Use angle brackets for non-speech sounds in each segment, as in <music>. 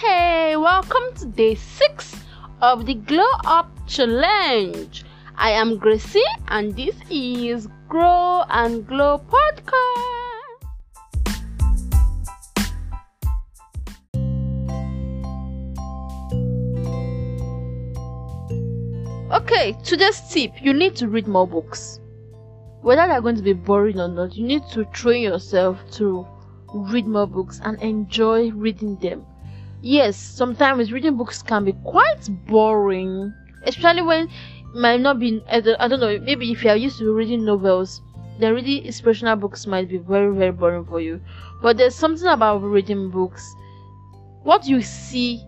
hey, welcome to day six of the Glow Up Challenge. I am Gracie, and this is Grow and Glow Podcast. Okay, today's tip you need to read more books. Whether they're going to be boring or not, you need to train yourself to read more books and enjoy reading them. Yes, sometimes reading books can be quite boring, especially when it might not be. I don't know. Maybe if you are used to reading novels, then reading inspirational books might be very very boring for you. But there's something about reading books. What you see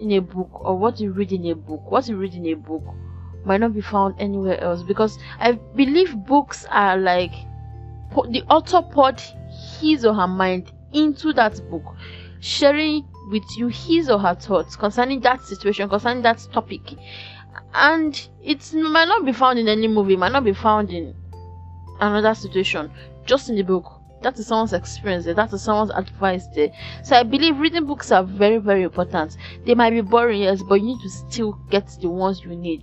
in a book or what you read in a book, what you read in a book might not be found anywhere else because I believe books are like the author poured his or her mind into that book, sharing with you his or her thoughts concerning that situation, concerning that topic. And it might not be found in any movie, might not be found in another situation, just in the book. That is someone's experience there, that is someone's advice there. So I believe reading books are very, very important. They might be boring, yes, but you need to still get the ones you need.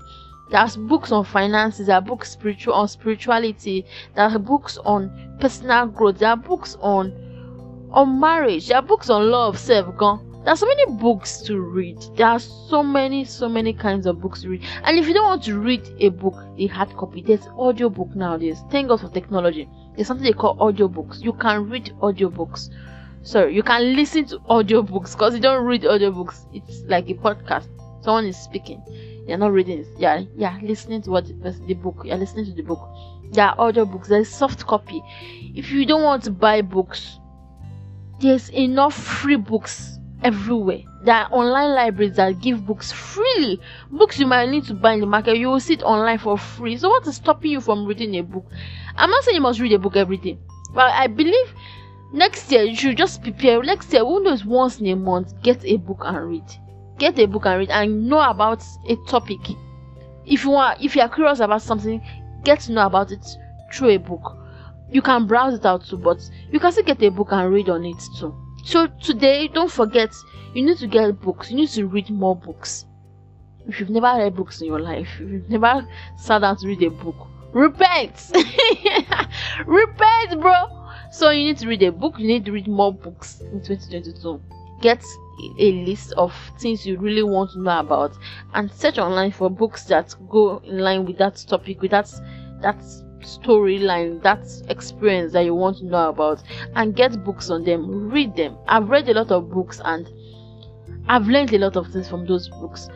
There's books on finances, there are books spiritual on spirituality, there are books on personal growth, there are books on on marriage, there are books on love, self gone. There are so many books to read. There are so many, so many kinds of books to read. And if you don't want to read a book, a hard copy, there's audio book nowadays. Thank God for technology. There's something they call audiobooks. You can read audiobooks. Sorry, you can listen to audiobooks because you don't read audiobooks. It's like a podcast. Someone is speaking you're not reading yeah yeah listening to what the, the book you're listening to the book there are audio books there's soft copy if you don't want to buy books there's enough free books everywhere. There are online libraries that give books freely books you might need to buy in the market you will see it online for free. So what is stopping you from reading a book? I'm not saying you must read a book every day. But i believe next year you should just prepare. Next year who knows once in a month get a book and read. Get a book and read and know about a topic. If you want if you are curious about something get to know about it through a book. You can browse it out too but you can still get a book and read on it too so today don't forget you need to get books. You need to read more books. If you've never read books in your life if you've never sat down to read a book repent! <laughs> Repent bro! So you need to read a book. You need to read more books in 2022 get a list of things you really want to know about and search online for books that go in line with that topic with that that storyline that experience that you want to know about and get books on them. Read them. I've read a lot of books and i've learned a lot of things from those books.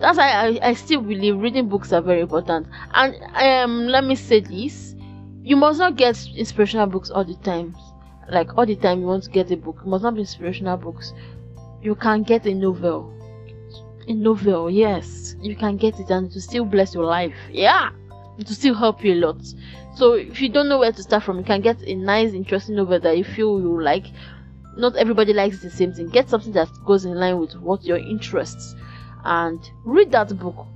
That's why I, I still believe reading books are very important. And um let me say this. You must not get inspirational books all the time. Like all the time you want to get a book it must not be inspirational books. You can get a novel. A novel yes. You can get it and to still bless your life. Yeah to still help you a lot so if you don't know where to start from you can get a nice interesting novel that you feel you like not everybody likes the same thing get something that goes in line with what your interests and read that book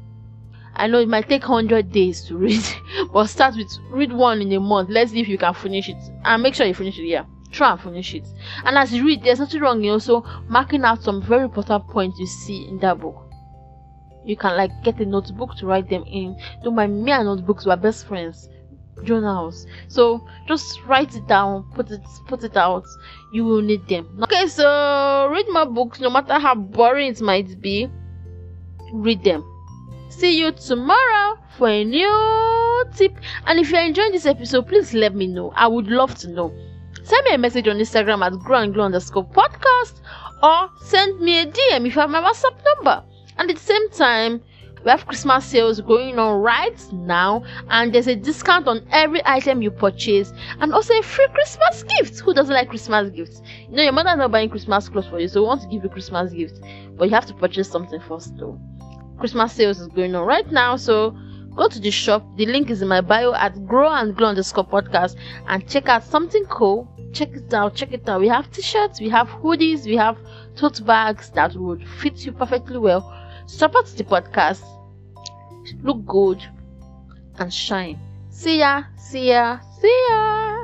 I know it might take 100 days to <laughs> read, but start with read one in a month. Let's see if you can finish it and make sure you finish it. Yeah try and finish it. And as you read, there's nothing wrong in also marking out some very important points you see in that book. You can like get a notebook to write them in. Don't mind me and notebooks, we're best friends. Journals. So just write it down, put it put it out. You will need them. Okay, so read my books, no matter how boring it might be. Read them. See you tomorrow for a new tip. And if you're enjoying this episode, please let me know. I would love to know send me a message on Instagram at grow glow underscore podcast or send me a DM if you have my WhatsApp number. And at the same time, we have Christmas sales going on right now, and there's a discount on every item you purchase, and also a free Christmas gift. Who doesn't like Christmas gifts? You know, your mother's not buying Christmas clothes for you, so we want to give you Christmas gift, but you have to purchase something first, though. Christmas sales is going on right now, so go to the shop. The link is in my bio at grow and glow underscore podcast and check out something cool check it out check it out we have t-shirts we have hoodies we have tote bags that would fit you perfectly well support the podcast. Look good and shine. See ya see ya see ya